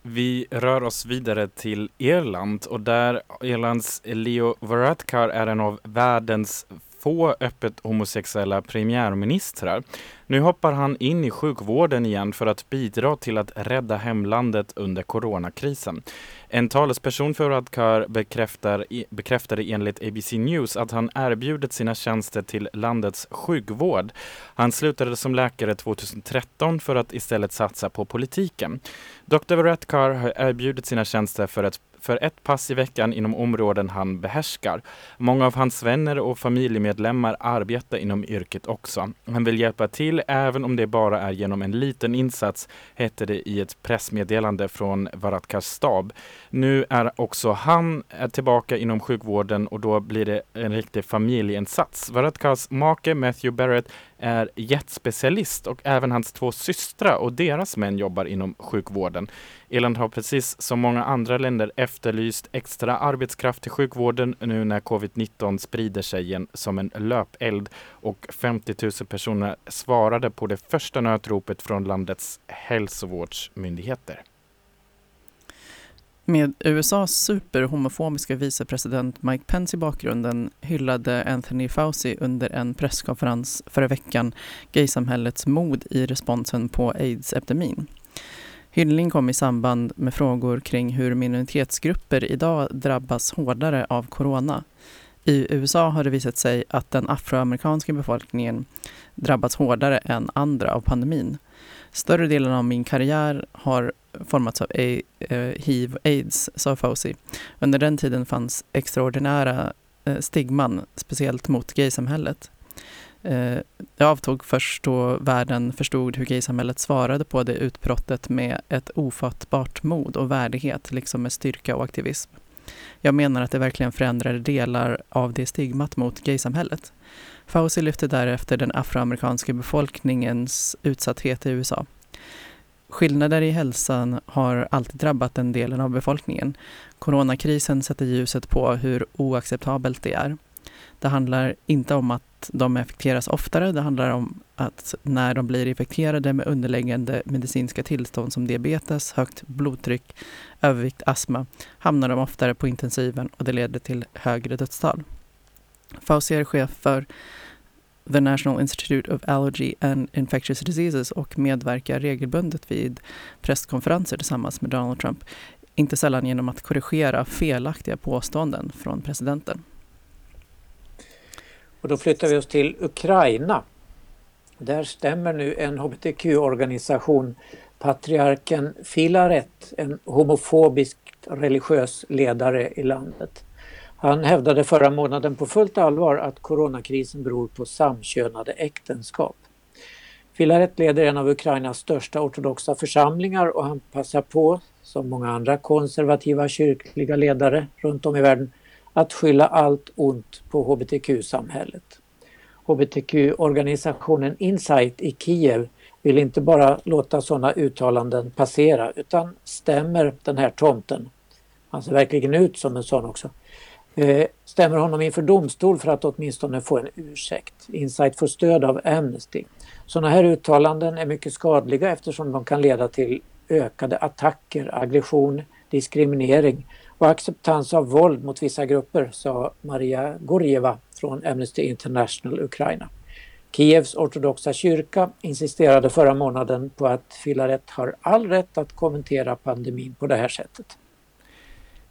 S3: Vi rör oss vidare till Irland och där Irlands Leo Varadkar är en av världens få öppet homosexuella premiärministrar. Nu hoppar han in i sjukvården igen för att bidra till att rädda hemlandet under coronakrisen. En talesperson för Radkar bekräftar, bekräftade enligt ABC News att han erbjudit sina tjänster till landets sjukvård. Han slutade som läkare 2013 för att istället satsa på politiken. Dr. Radkar har erbjudit sina tjänster för ett för ett pass i veckan inom områden han behärskar. Många av hans vänner och familjemedlemmar arbetar inom yrket också. Han vill hjälpa till även om det bara är genom en liten insats, hette det i ett pressmeddelande från Varadkars stab. Nu är också han eh, tillbaka inom sjukvården och då blir det en riktig familjeinsats. Varadkars make Matthew Barrett är jetspecialist och även hans två systrar och deras män jobbar inom sjukvården. Irland har precis som många andra länder efterlyst extra arbetskraft till sjukvården nu när covid-19 sprider sig igen som en löpeld och 50 000 personer svarade på det första nödropet från landets hälsovårdsmyndigheter.
S1: Med USAs superhomofobiska vicepresident Mike Pence i bakgrunden hyllade Anthony Fauci under en presskonferens förra veckan gaysamhällets mod i responsen på aids-epidemin. Hyllning kom i samband med frågor kring hur minoritetsgrupper idag drabbas hårdare av corona. I USA har det visat sig att den afroamerikanska befolkningen drabbats hårdare än andra av pandemin. Större delen av min karriär har formats av a- eh, hiv aids, sa Fauci. Under den tiden fanns extraordinära eh, stigman, speciellt mot gaysamhället. Eh, Det avtog först då världen förstod hur gaysamhället svarade på det utbrottet med ett ofattbart mod och värdighet, liksom med styrka och aktivism. Jag menar att det verkligen förändrade delar av det stigmat mot gaysamhället. Fauci lyfte därefter den afroamerikanska befolkningens utsatthet i USA. Skillnader i hälsan har alltid drabbat den delen av befolkningen. Coronakrisen sätter ljuset på hur oacceptabelt det är. Det handlar inte om att de infekteras oftare, det handlar om att när de blir infekterade med underliggande medicinska tillstånd som diabetes, högt blodtryck, övervikt, astma hamnar de oftare på intensiven och det leder till högre dödstal. Fauci är chef för The National Institute of Allergy and Infectious Diseases och medverkar regelbundet vid presskonferenser tillsammans med Donald Trump. Inte sällan genom att korrigera felaktiga påståenden från presidenten.
S4: Och då flyttar vi oss till Ukraina. Där stämmer nu en hbtq-organisation patriarken Filaret, en homofobisk religiös ledare i landet. Han hävdade förra månaden på fullt allvar att coronakrisen beror på samkönade äktenskap. Filaret leder en av Ukrainas största ortodoxa församlingar och han passar på, som många andra konservativa kyrkliga ledare runt om i världen, att skylla allt ont på hbtq-samhället. Hbtq-organisationen Insight i Kiev vill inte bara låta sådana uttalanden passera utan stämmer den här tomten, han ser verkligen ut som en sån också, eh, stämmer honom inför domstol för att åtminstone få en ursäkt. Insight får stöd av Amnesty. Sådana här uttalanden är mycket skadliga eftersom de kan leda till ökade attacker, aggression, diskriminering och acceptans av våld mot vissa grupper, sa Maria Gorjeva från Amnesty International Ukraina. Kievs ortodoxa kyrka insisterade förra månaden på att Filaret har all rätt att kommentera pandemin på det här sättet.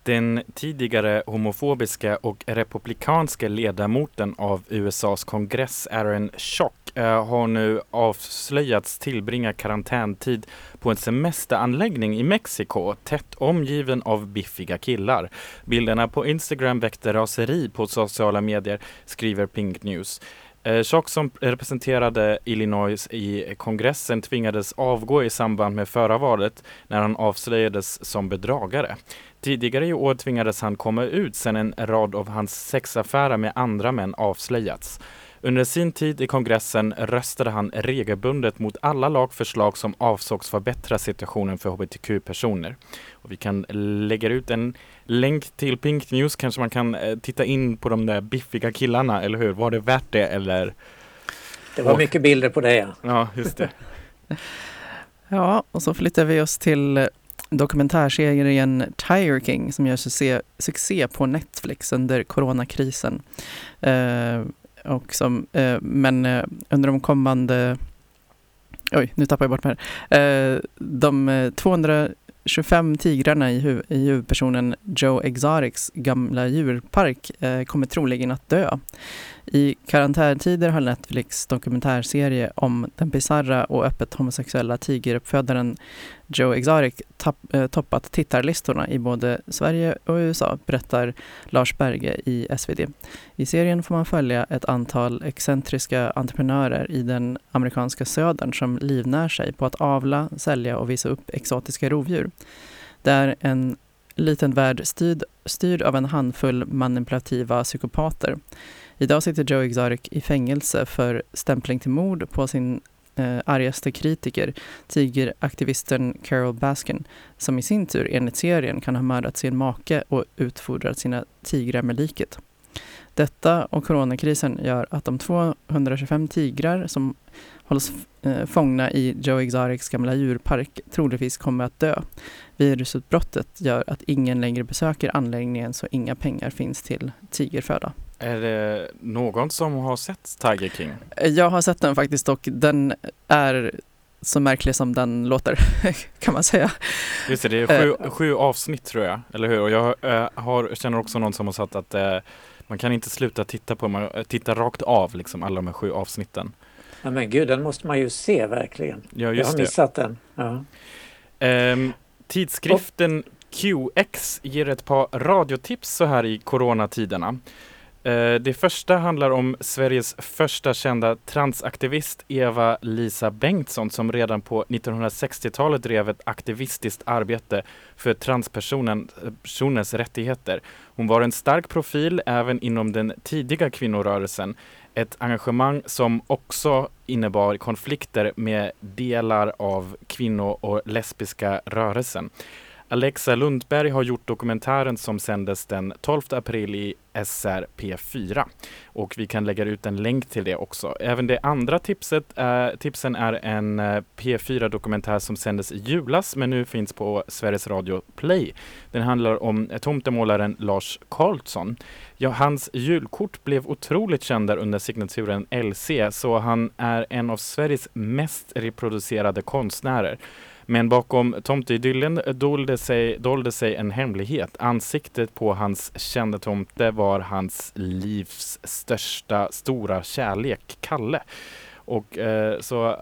S3: Den tidigare homofobiska och republikanska ledamoten av USAs kongress, Aaron Schock, eh, har nu avslöjats tillbringa karantäntid på en semesteranläggning i Mexiko, tätt omgiven av biffiga killar. Bilderna på Instagram väckte raseri på sociala medier, skriver Pink News. Eh, Schock som representerade Illinois i kongressen tvingades avgå i samband med förra valet när han avslöjades som bedragare. Tidigare i år tvingades han komma ut sedan en rad av hans sexaffärer med andra män avslöjats. Under sin tid i kongressen röstade han regelbundet mot alla lagförslag som avsågs förbättra situationen för hbtq-personer. Och vi kan lägga ut en länk till Pink News, kanske man kan eh, titta in på de där biffiga killarna, eller hur? Var det värt det eller?
S4: Det var mycket bilder på det. Ja.
S3: Ja, just det.
S1: Ja, och så flyttar vi oss till dokumentärserien Tiger King som gör succé, succé på Netflix under coronakrisen. Eh, och som, eh, men eh, under de kommande... Oj, nu tappar jag bort mig här. Eh, de eh, 225 tigrarna i, huv, i huvudpersonen Joe Exotics gamla djurpark eh, kommer troligen att dö. I karantäntider har Netflix dokumentärserie om den bisarra och öppet homosexuella tigeruppfödaren Joe Exotic tapp, eh, toppat tittarlistorna i både Sverige och USA, berättar Lars Berge i SvD. I serien får man följa ett antal excentriska entreprenörer i den amerikanska södern som livnär sig på att avla, sälja och visa upp exotiska rovdjur. Det är en liten värld styrd, styrd av en handfull manipulativa psykopater. Idag sitter Joe Exotic i fängelse för stämpling till mord på sin eh, argaste kritiker, tigeraktivisten Carol Baskin, som i sin tur enligt serien kan ha mördat sin make och utfodrat sina tigrar med liket. Detta och coronakrisen gör att de 225 tigrar som hålls eh, fångna i Joe Exotics gamla djurpark troligtvis kommer att dö. Virusutbrottet gör att ingen längre besöker anläggningen så inga pengar finns till tigerföda.
S3: Är det någon som har sett Tiger King?
S1: Jag har sett den faktiskt och den är så märklig som den låter, kan man säga.
S3: Just det, det är sju, sju avsnitt tror jag, eller hur? Och jag eh, har, känner också någon som har sagt att eh, man kan inte sluta titta på, man, eh, titta rakt av liksom alla de här sju avsnitten.
S4: Ja, men gud, den måste man ju se verkligen.
S3: Ja,
S4: Jag
S3: just
S4: har
S3: det.
S4: missat den. Ja.
S3: Ehm, tidskriften QX ger ett par radiotips så här i coronatiderna. Eh, det första handlar om Sveriges första kända transaktivist Eva-Lisa Bengtsson som redan på 1960-talet drev ett aktivistiskt arbete för transpersoners eh, rättigheter. Hon var en stark profil även inom den tidiga kvinnorörelsen. Ett engagemang som också innebar konflikter med delar av kvinno och lesbiska rörelsen. Alexa Lundberg har gjort dokumentären som sändes den 12 april i SR P4 och vi kan lägga ut en länk till det också. Även det andra tipset eh, tipsen är en eh, P4-dokumentär som sändes i julas men nu finns på Sveriges Radio Play. Den handlar om tomtemålaren Lars Karlsson. Ja, hans julkort blev otroligt kända under signaturen LC så han är en av Sveriges mest reproducerade konstnärer. Men bakom tomteidyllen dolde sig, dolde sig en hemlighet. Ansiktet på hans kända tomte var hans livs största stora kärlek, Kalle. Och eh, så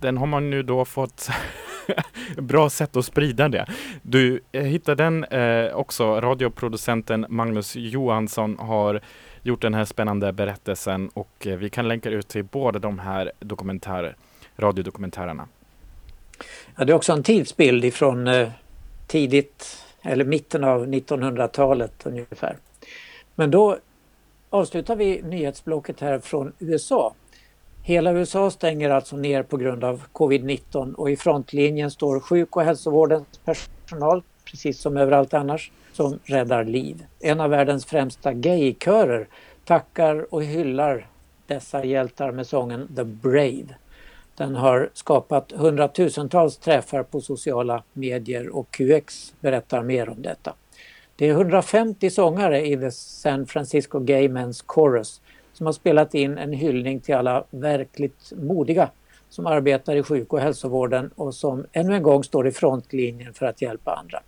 S3: den har man nu då fått bra sätt att sprida det. Du eh, hittar den eh, också. Radioproducenten Magnus Johansson har gjort den här spännande berättelsen och eh, vi kan länka ut till båda de här dokumentär, radiodokumentärerna.
S4: Ja, det är också en tidsbild ifrån eh, tidigt eller mitten av 1900-talet ungefär. Men då avslutar vi nyhetsblocket här från USA. Hela USA stänger alltså ner på grund av covid-19 och i frontlinjen står sjuk och hälsovårdens personal, precis som överallt annars, som räddar liv. En av världens främsta gaykörer tackar och hyllar dessa hjältar med sången The Brave. Den har skapat hundratusentals träffar på sociala medier och QX berättar mer om detta. Det är 150 sångare i The San Francisco Gay Men's Chorus som har spelat in en hyllning till alla verkligt modiga som arbetar i sjuk och hälsovården och som ännu en gång står i frontlinjen för att hjälpa andra.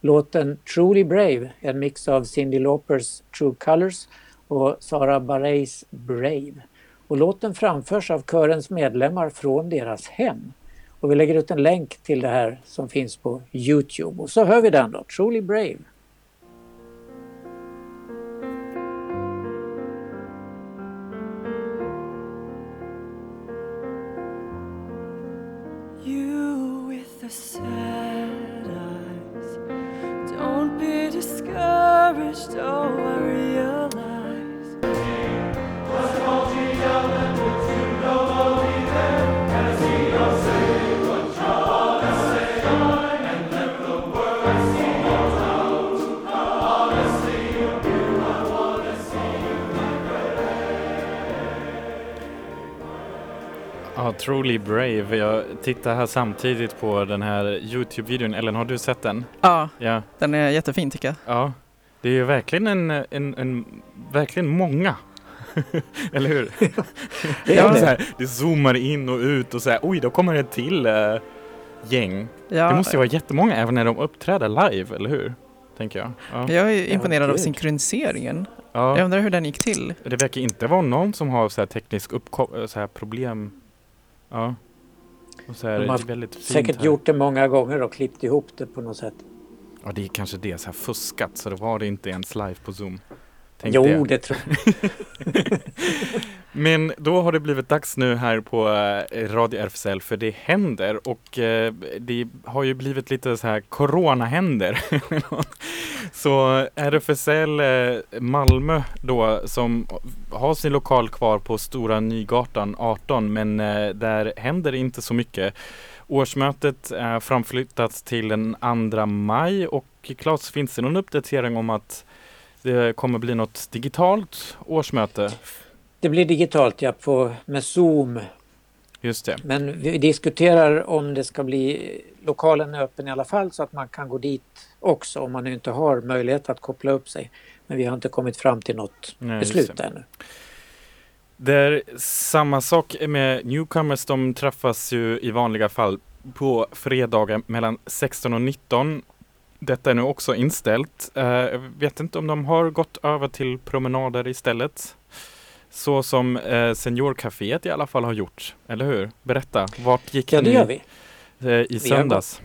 S4: Låten Truly Brave, en mix av Cyndi Laupers True Colors och Sara Bareilles Brave. Och låten framförs av körens medlemmar från deras hem. Och vi lägger ut en länk till det här som finns på Youtube. Och så hör vi den då, Truly Brave.
S8: You with the sad eyes. Don't be discouraged, oh, I realize.
S3: Ja, Truly Brave. Jag tittar här samtidigt på den här Youtube-videon. Ellen, har du sett den?
S1: Ja,
S3: Ja.
S1: den är jättefin tycker jag.
S3: Ja. Det är ju verkligen en, en, en verkligen många. Eller hur?
S4: Det
S3: ja,
S4: är
S3: så
S4: det.
S3: här, det zoomar in och ut och så här, oj, då kommer det till eh, gäng.
S1: Ja,
S3: Det måste ju vara jättemånga även när de uppträder live, eller hur? Tänker jag. Ja.
S1: Jag är imponerad av synkroniseringen. Jag
S3: Ja.
S1: undrar hur den gick till.
S3: Det verkar inte vara någon som har så här teknisk uppko- så här problem. Ja. Och så här,
S4: De har
S3: det är väldigt fint
S4: Säkert
S3: här.
S4: gjort det många gånger och klippt ihop det på något sätt.
S3: Ja, det är kanske det. Så här fuskat, så det var det inte ens live på Zoom.
S4: Jo,
S3: det.
S4: det tror jag.
S3: Men då har det blivit dags nu här på eh, Radio RFSL för det händer och eh, det har ju blivit lite så här coronahänder. så RFSL eh, Malmö då som har sin lokal kvar på Stora Nygatan 18 men där händer inte så mycket. Årsmötet är framflyttat till den 2 maj och Claes, finns det någon uppdatering om att det kommer bli något digitalt årsmöte?
S4: Det blir digitalt ja, på, med Zoom.
S3: Just det.
S4: Men vi diskuterar om det ska bli lokalen är öppen i alla fall så att man kan gå dit också om man inte har möjlighet att koppla upp sig. Men vi har inte kommit fram till något
S3: Nej,
S4: beslut
S3: det.
S4: ännu.
S3: Det är samma sak med Newcomers. De träffas ju i vanliga fall på fredagar mellan 16 och 19. Detta är nu också inställt. Eh, jag vet inte om de har gått över till promenader istället. Så som eh, Seniorcaféet i alla fall har gjort. Eller hur? Berätta, vart gick
S4: Ja, det
S3: ni
S4: gör vi.
S3: eh, i söndags?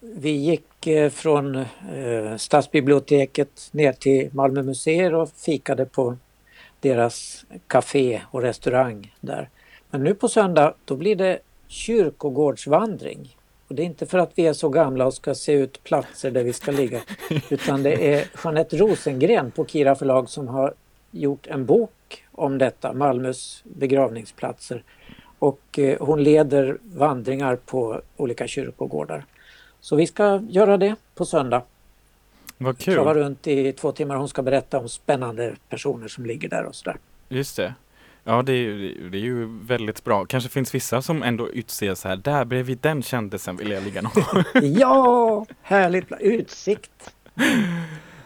S4: Vi gick från stadsbiblioteket ner till Malmö museer och fikade på deras café och restaurang där. Men nu på söndag då blir det kyrkogårdsvandring. Och det är inte för att vi är så gamla och ska se ut platser där vi ska ligga. Utan det är Jeanette Rosengren på Kira förlag som har gjort en bok om detta, Malmös begravningsplatser. Och eh, hon leder vandringar på olika kyrkogårdar. Så vi ska göra det på söndag.
S3: Vad
S4: Trava
S3: kul!
S4: runt i två timmar. Hon ska berätta om spännande personer som ligger där och sådär.
S3: Just det. Ja, det är, ju- det är ju väldigt bra. Kanske finns vissa som ändå utser så här, där bredvid den kändisen vill jag ligga någon
S4: Ja, härligt! Utsikt!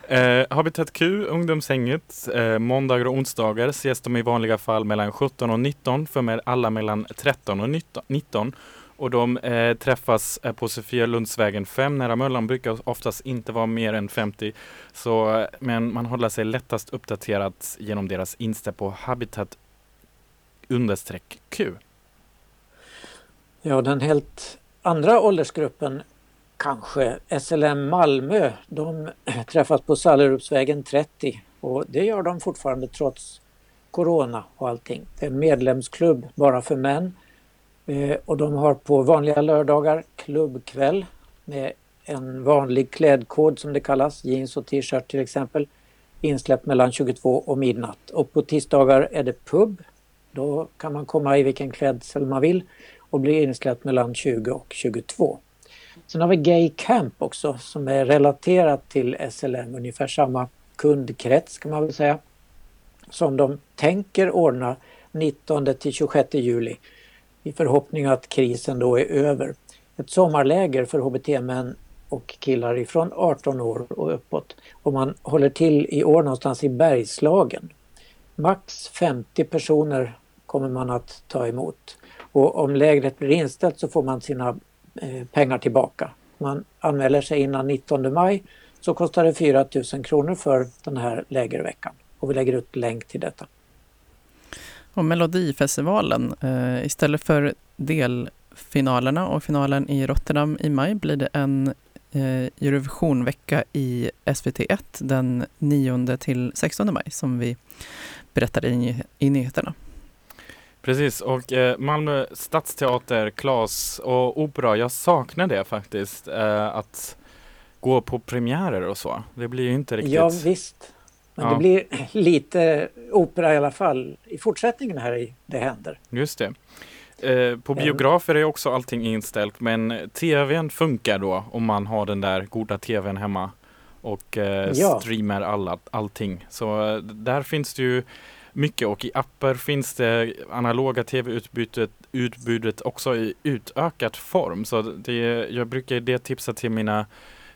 S3: Eh, Habitat Q, ungdomshänget, eh, måndagar och onsdagar ses de i vanliga fall mellan 17 och 19 för med alla mellan 13 och 19. Och de eh, träffas eh, på Sofia Lundsvägen 5 nära Möllan, brukar oftast inte vara mer än 50. Så, eh, men man håller sig lättast uppdaterad genom deras Insta på Habitat understreck Q.
S4: Ja, den helt andra åldersgruppen kanske SLM Malmö. De träffas på Sallerupsvägen 30 och det gör de fortfarande trots Corona och allting. Det är en medlemsklubb bara för män Eh, och de har på vanliga lördagar klubbkväll med en vanlig klädkod som det kallas, jeans och t-shirt till exempel, insläppt mellan 22 och midnatt. Och på tisdagar är det pub. Då kan man komma i vilken klädsel man vill och bli insläppt mellan 20 och 22. Sen har vi Gay Camp också som är relaterat till SLM, ungefär samma kundkrets kan man väl säga. Som de tänker ordna 19 till 26 juli i förhoppning att krisen då är över. Ett sommarläger för HBT-män och killar ifrån 18 år och uppåt. Och man håller till i år någonstans i Bergslagen. Max 50 personer kommer man att ta emot. Och om lägret blir inställt så får man sina eh, pengar tillbaka. Man anmäler sig innan 19 maj så kostar det 4 000 kronor för den här lägerveckan. Och vi lägger ut länk till detta.
S1: Och Melodifestivalen, eh, istället för delfinalerna och finalen i Rotterdam i maj blir det en eh, Eurovisionvecka i SVT1 den 9 till 16 maj som vi berättade i, i nyheterna.
S3: Precis, och eh, Malmö stadsteater, Klas och opera, jag saknar det faktiskt. Eh, att gå på premiärer och så. Det blir ju inte riktigt...
S4: Ja visst. Men
S3: Ja.
S4: det blir lite opera i alla fall i fortsättningen här i Det händer.
S3: Just det. Eh, på
S4: Men-
S3: biografer är också allting inställt men tvn funkar då om man har den där goda tvn hemma och eh,
S4: Ja.
S3: streamar alla, allting. Så eh, där finns det ju mycket och i appar finns det analoga tv-utbudet utbudet också i utökad form. Så det, jag brukar det tipsa till mina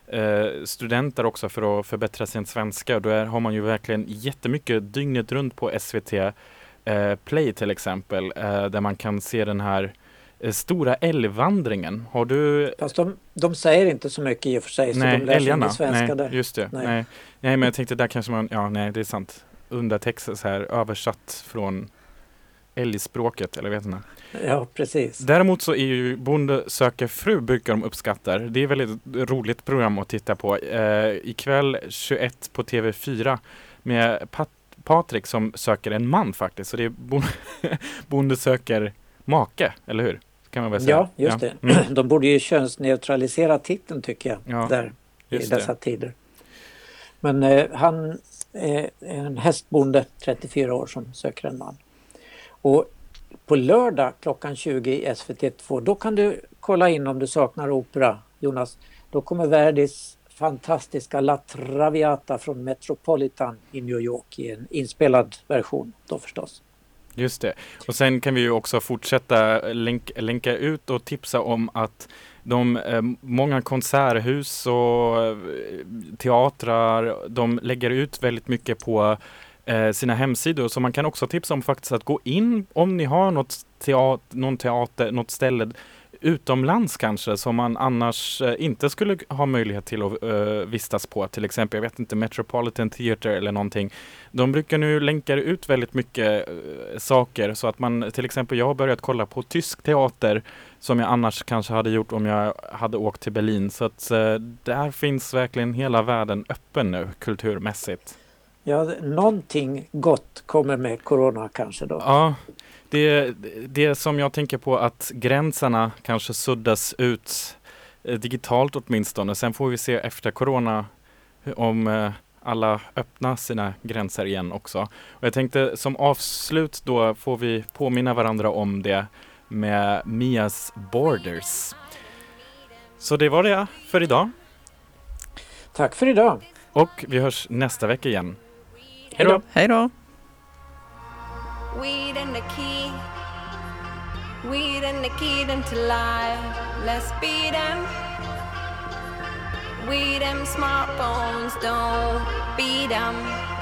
S3: eh, studenter också för att förbättra sin svenska. Då är, har man ju verkligen jättemycket dygnet runt på SVT eh, Play till exempel, eh, där man kan se den här stora älgvandringen. Har du
S4: Fast de, de säger inte så mycket i och för sig så
S3: Nej,
S4: de lär sig
S3: älgarna.
S4: svenska
S3: nej,
S4: där.
S3: just det.
S4: Nej.
S3: Nej. Nej. men jag tänkte där kanske man, ja nej det är sant. Undertext så här översatt från älgspråket eller vet inte.
S4: Ja precis.
S3: Däremot så är ju Bonde söker fru brukar de uppskatta. Det är väldigt roligt program att titta på. Eh, ikväll 21 på TV4 med Pat Patrik som söker en man faktiskt. Så det är Bonde, bonde söker make, eller hur? Kan man väl säga.
S4: Ja, just
S3: Ja.
S4: det.
S3: Mm,
S4: De borde ju könsneutralisera titeln tycker jag.
S3: Ja,
S4: där i
S3: just det.
S4: dessa tider. Men eh, han är en hästbonde, 34 år, som söker en man. Och på lördag klockan 20 i SVT2, då kan du kolla in om du saknar opera, Jonas. Då kommer Verdis fantastiska La Traviata från Metropolitan i New York i en inspelad version då förstås.
S3: Just det. Och sen kan vi ju också fortsätta eh, länk, länka ut och tipsa om att de, eh, många konserthus och eh, teatrar, de lägger ut väldigt mycket på eh, sina hemsidor. Så man kan också tipsa om faktiskt att gå in om ni har något teater, någon teater, något ställe utomlands kanske som man annars eh, inte skulle ha möjlighet till att eh, vistas på. Till exempel, jag vet inte, Metropolitan Theatre eller någonting. De brukar nu länka ut väldigt mycket eh, saker så att man, till exempel jag har börjat kolla på tysk teater som jag annars kanske hade gjort om jag hade åkt till Berlin. Så att eh, där finns verkligen hela världen öppen nu kulturmässigt.
S4: Ja, någonting gott kommer med corona kanske då.
S3: Ja, det, det som jag tänker på att gränserna kanske suddas ut eh, digitalt åtminstone. Sen får vi se efter corona om eh, alla öppnar sina gränser igen också. Och jag tänkte som avslut då får vi påminna varandra om det med Mias Borders. Så det var det för idag
S4: Tack för idag.
S3: och vi hörs nästa vecka igen.
S4: Hej då.
S1: Hej då!
S5: Weed and the key. Weed and the key into life. Let's beat them. We them smartphones, don't beat them.